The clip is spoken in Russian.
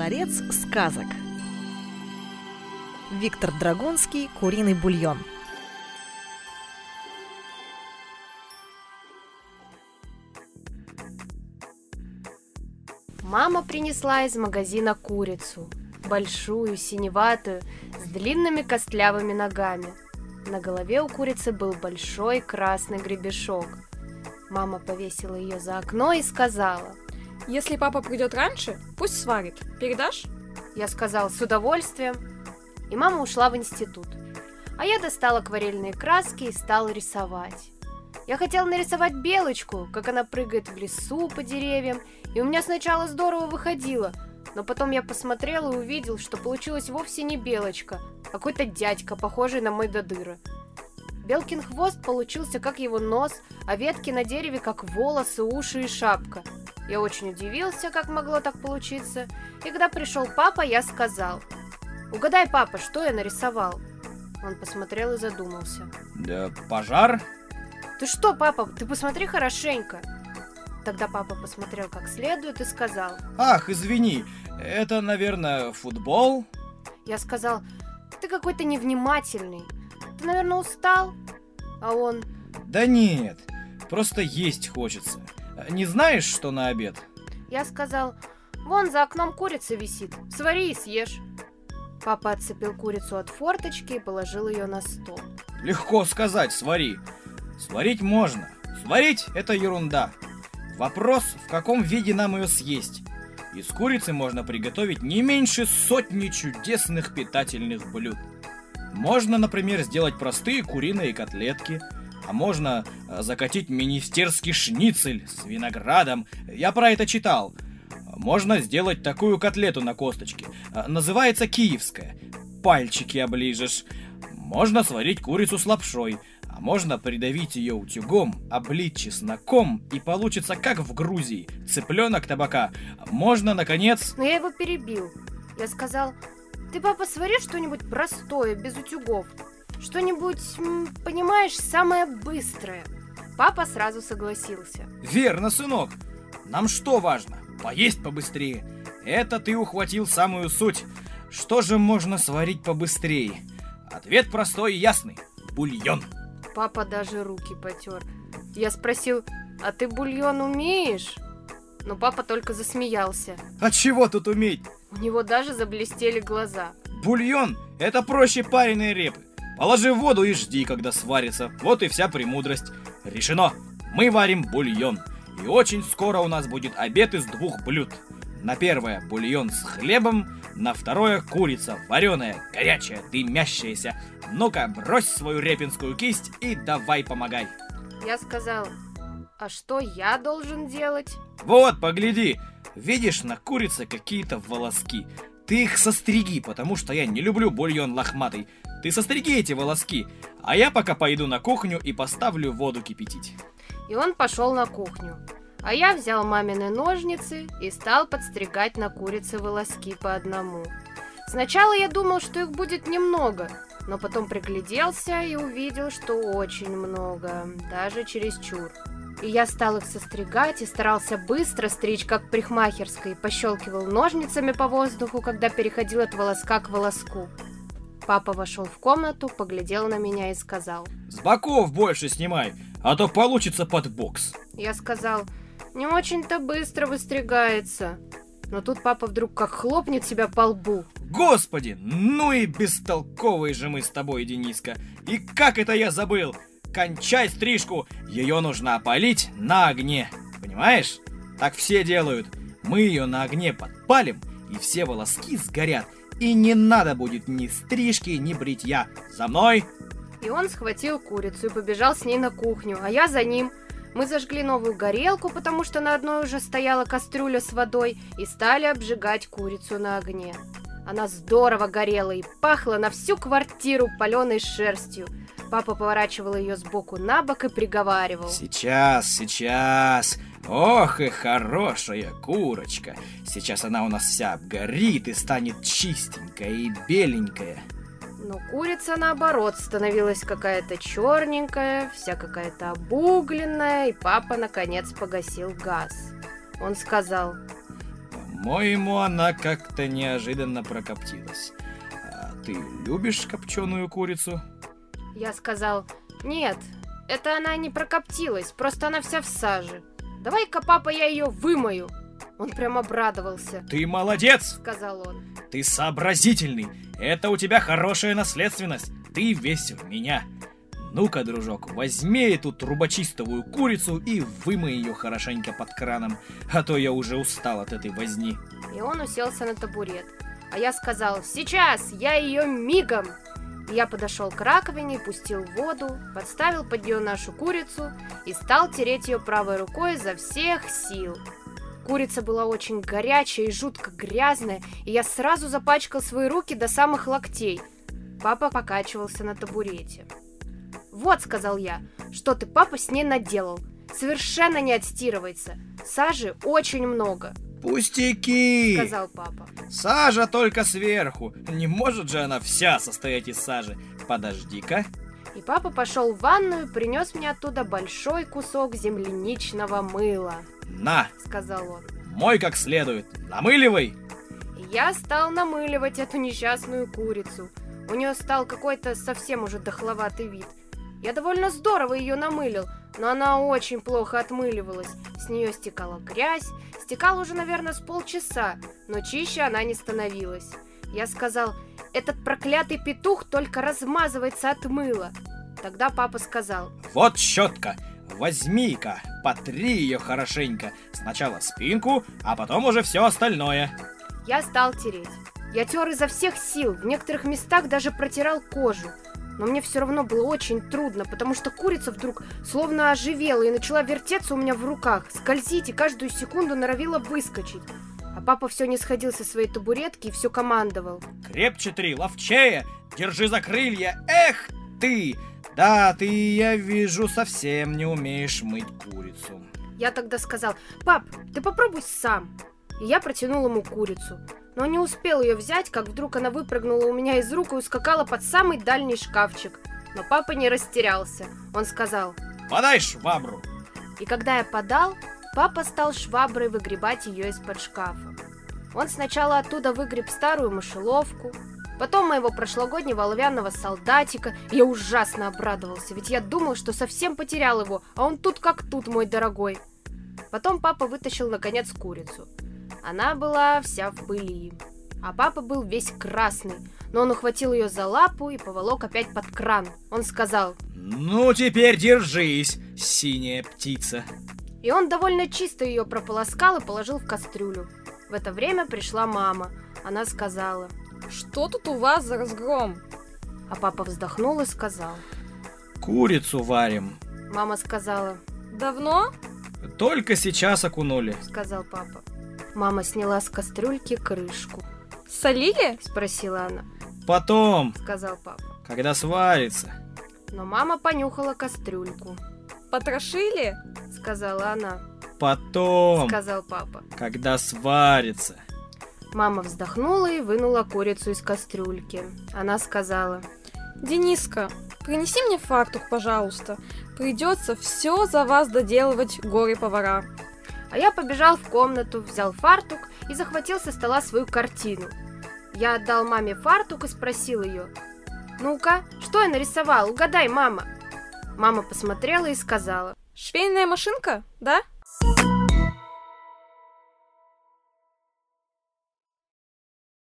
Ларец сказок. Виктор Драгунский «Куриный бульон». Мама принесла из магазина курицу. Большую, синеватую, с длинными костлявыми ногами. На голове у курицы был большой красный гребешок. Мама повесила ее за окно и сказала. Если папа придет раньше, пусть сварит. Передашь? Я сказал с удовольствием. И мама ушла в институт. А я достала акварельные краски и стала рисовать. Я хотела нарисовать белочку, как она прыгает в лесу по деревьям, и у меня сначала здорово выходило, но потом я посмотрел и увидел, что получилась вовсе не белочка, а какой-то дядька, похожий на мой додыра. Белкин хвост получился как его нос, а ветки на дереве как волосы, уши и шапка. Я очень удивился, как могло так получиться, и когда пришел папа, я сказал, «Угадай, папа, что я нарисовал?» Он посмотрел и задумался. Да пожар? «Ты что, папа, ты посмотри хорошенько!» Тогда папа посмотрел как следует и сказал, Ах, извини, это, наверное, футбол? Я сказал, ты какой-то невнимательный. Ты, наверное, устал? А он, Да нет, просто есть хочется. Не знаешь, что на обед? я сказал, вон за окном курица висит, свари и съешь. Папа отцепил курицу от форточки и положил ее на стол. Легко сказать, свари. Сварить можно. Сварить – это ерунда. Вопрос, в каком виде нам ее съесть. Из курицы можно приготовить не меньше сотни чудесных питательных блюд. Можно, например, сделать простые куриные котлетки, а можно э, закатить министерский шницель с виноградом. Я про это читал. Можно сделать такую котлету на косточке. Э, Называется киевская. Пальчики оближешь. Можно сварить курицу с лапшой, а можно придавить ее утюгом, облить чесноком, и получится как в Грузии. Цыпленок табака. Можно, наконец... Но я его перебил. Я сказал, ты, папа, свари что-нибудь простое, без утюгов. Что-нибудь, понимаешь, самое быстрое. Папа сразу согласился. Верно, сынок. Нам что важно? Поесть побыстрее. Это ты ухватил самую суть. Что же можно сварить побыстрее? Ответ простой и ясный. Бульон. Папа даже руки потер. Я спросил, а ты бульон умеешь? Но папа только засмеялся. А чего тут уметь? У него даже заблестели глаза. Бульон – это проще пареной репы. Положи в воду и жди, когда сварится. Вот и вся премудрость. Решено. Мы варим бульон. И очень скоро у нас будет обед из двух блюд. На первое бульон с хлебом, на второе курица вареная, горячая, дымящаяся. Ну-ка, брось свою репинскую кисть и давай помогай. Я сказал, а что я должен делать? Вот, погляди. Видишь на курице какие-то волоски. Ты их состриги, потому что я не люблю бульон лохматый. Ты состриги эти волоски, а я пока пойду на кухню и поставлю воду кипятить. И он пошел на кухню. А я взял мамины ножницы и стал подстригать на курице волоски по одному. Сначала я думал, что их будет немного, но потом пригляделся и увидел, что очень много, даже чересчур. И я стал их состригать и старался быстро стричь, как в парикмахерской, пощелкивал ножницами по воздуху, когда переходил от волоска к волоску. Папа вошел в комнату, поглядел на меня и сказал. С боков больше снимай, а то получится под бокс. Я сказал, не очень-то быстро выстригается. Но тут папа вдруг как хлопнет себя по лбу. Господи, ну и бестолковые же мы с тобой, Дениска. И как это я забыл? Кончай стрижку, ее нужно опалить на огне. Понимаешь? Так все делают. Мы ее на огне подпалим, и все волоски сгорят. И не надо будет ни стрижки, ни бритья. За мной! И он схватил курицу и побежал с ней на кухню, а я за ним. Мы зажгли новую горелку, потому что на одной уже стояла кастрюля с водой, и стали обжигать курицу на огне. Она здорово горела и пахла на всю квартиру паленой шерстью. Папа поворачивал ее сбоку на бок и приговаривал. Сейчас, сейчас. Ох и хорошая курочка. Сейчас она у нас вся обгорит и станет чистенькая и беленькая. Но курица, наоборот, становилась какая-то черненькая, вся какая-то обугленная, и папа, наконец, погасил газ. Он сказал, По-моему, она как-то неожиданно прокоптилась. А ты любишь копченую курицу? Я сказал, нет, это она не прокоптилась, просто она вся в саже. Давай-ка, папа, я ее вымою. Он прям обрадовался, Ты молодец! сказал он. Ты сообразительный. Это у тебя хорошая наследственность. Ты весь в меня. Ну-ка, дружок, возьми эту трубочистовую курицу и вымой ее хорошенько под краном, а то я уже устал от этой возни. И он уселся на табурет. А я сказал, сейчас, я ее мигом. Я подошел к раковине, пустил воду, подставил под нее нашу курицу и стал тереть ее правой рукой изо всех сил. Курица была очень горячая и жутко грязная, и я сразу запачкал свои руки до самых локтей. Папа покачивался на табурете. «Вот», — сказал я, — «что ты, папа, с ней наделал? Совершенно не отстирывается. Сажи очень много», Пустяки! — сказал папа. Сажа только сверху. Не может же она вся состоять из сажи. Подожди-ка. И папа пошел в ванную, принес мне оттуда большой кусок земляничного мыла, На, сказал он. мой как следует. Намыливай. И я стал намыливать эту несчастную курицу. У нее стал какой-то совсем уже дохловатый вид. Я довольно здорово ее намылил, но она очень плохо отмыливалась. С нее стекала грязь, стекала уже, наверное, с полчаса, но чище она не становилась. Я сказал, этот проклятый петух только размазывается от мыла. Тогда папа сказал, Вот щетка. Возьми-ка, потри ее хорошенько. Сначала спинку, а потом уже все остальное. Я стал тереть. Я тер изо всех сил, в некоторых местах даже протирал кожу. Но мне все равно было очень трудно, потому что курица вдруг словно оживела и начала вертеться у меня в руках, скользить и каждую секунду норовила выскочить. А папа все не сходил со своей табуретки и все командовал. Крепче три, ловчее. Держи за крылья. Эх ты! Да, ты, я вижу, совсем не умеешь мыть курицу. Я тогда сказал, пап, ты попробуй сам. И я протянул ему курицу. Но не успел ее взять, как вдруг она выпрыгнула у меня из рук и ускакала под самый дальний шкафчик. Но папа не растерялся. Он сказал, Подай швабру. И когда я подал, папа стал шваброй выгребать ее из-под шкафа. Он сначала оттуда выгреб старую мышеловку, потом моего прошлогоднего оловянного солдатика. Я ужасно обрадовался, ведь я думал, что совсем потерял его, а он тут как тут, мой дорогой. Потом папа вытащил, наконец, курицу. Она была вся в пыли. А папа был весь красный, но он ухватил ее за лапу и поволок опять под кран. Он сказал, Ну, теперь держись, синяя птица. И он довольно чисто ее прополоскал и положил в кастрюлю. В это время пришла мама. Она сказала, Что тут у вас за разгром? а папа вздохнул и сказал. Курицу варим. Мама сказала, Давно? Только сейчас окунули. сказал папа. Мама сняла с кастрюльки крышку. Солили? Спросила она, Потом, сказал папа. когда сварится. Но мама понюхала кастрюльку. Потрошили? Сказала она, Потом, сказал папа. когда сварится. Мама вздохнула и вынула курицу из кастрюльки. Она сказала, Дениска, принеси мне фартук, пожалуйста. Придется все за вас доделывать горе-повара. А я побежал в комнату, взял фартук и захватил со стола свою картину. Я отдал маме фартук и спросил ее. «Ну-ка, что я нарисовал? Угадай, мама!» Мама посмотрела и сказала. Швейная машинка, да?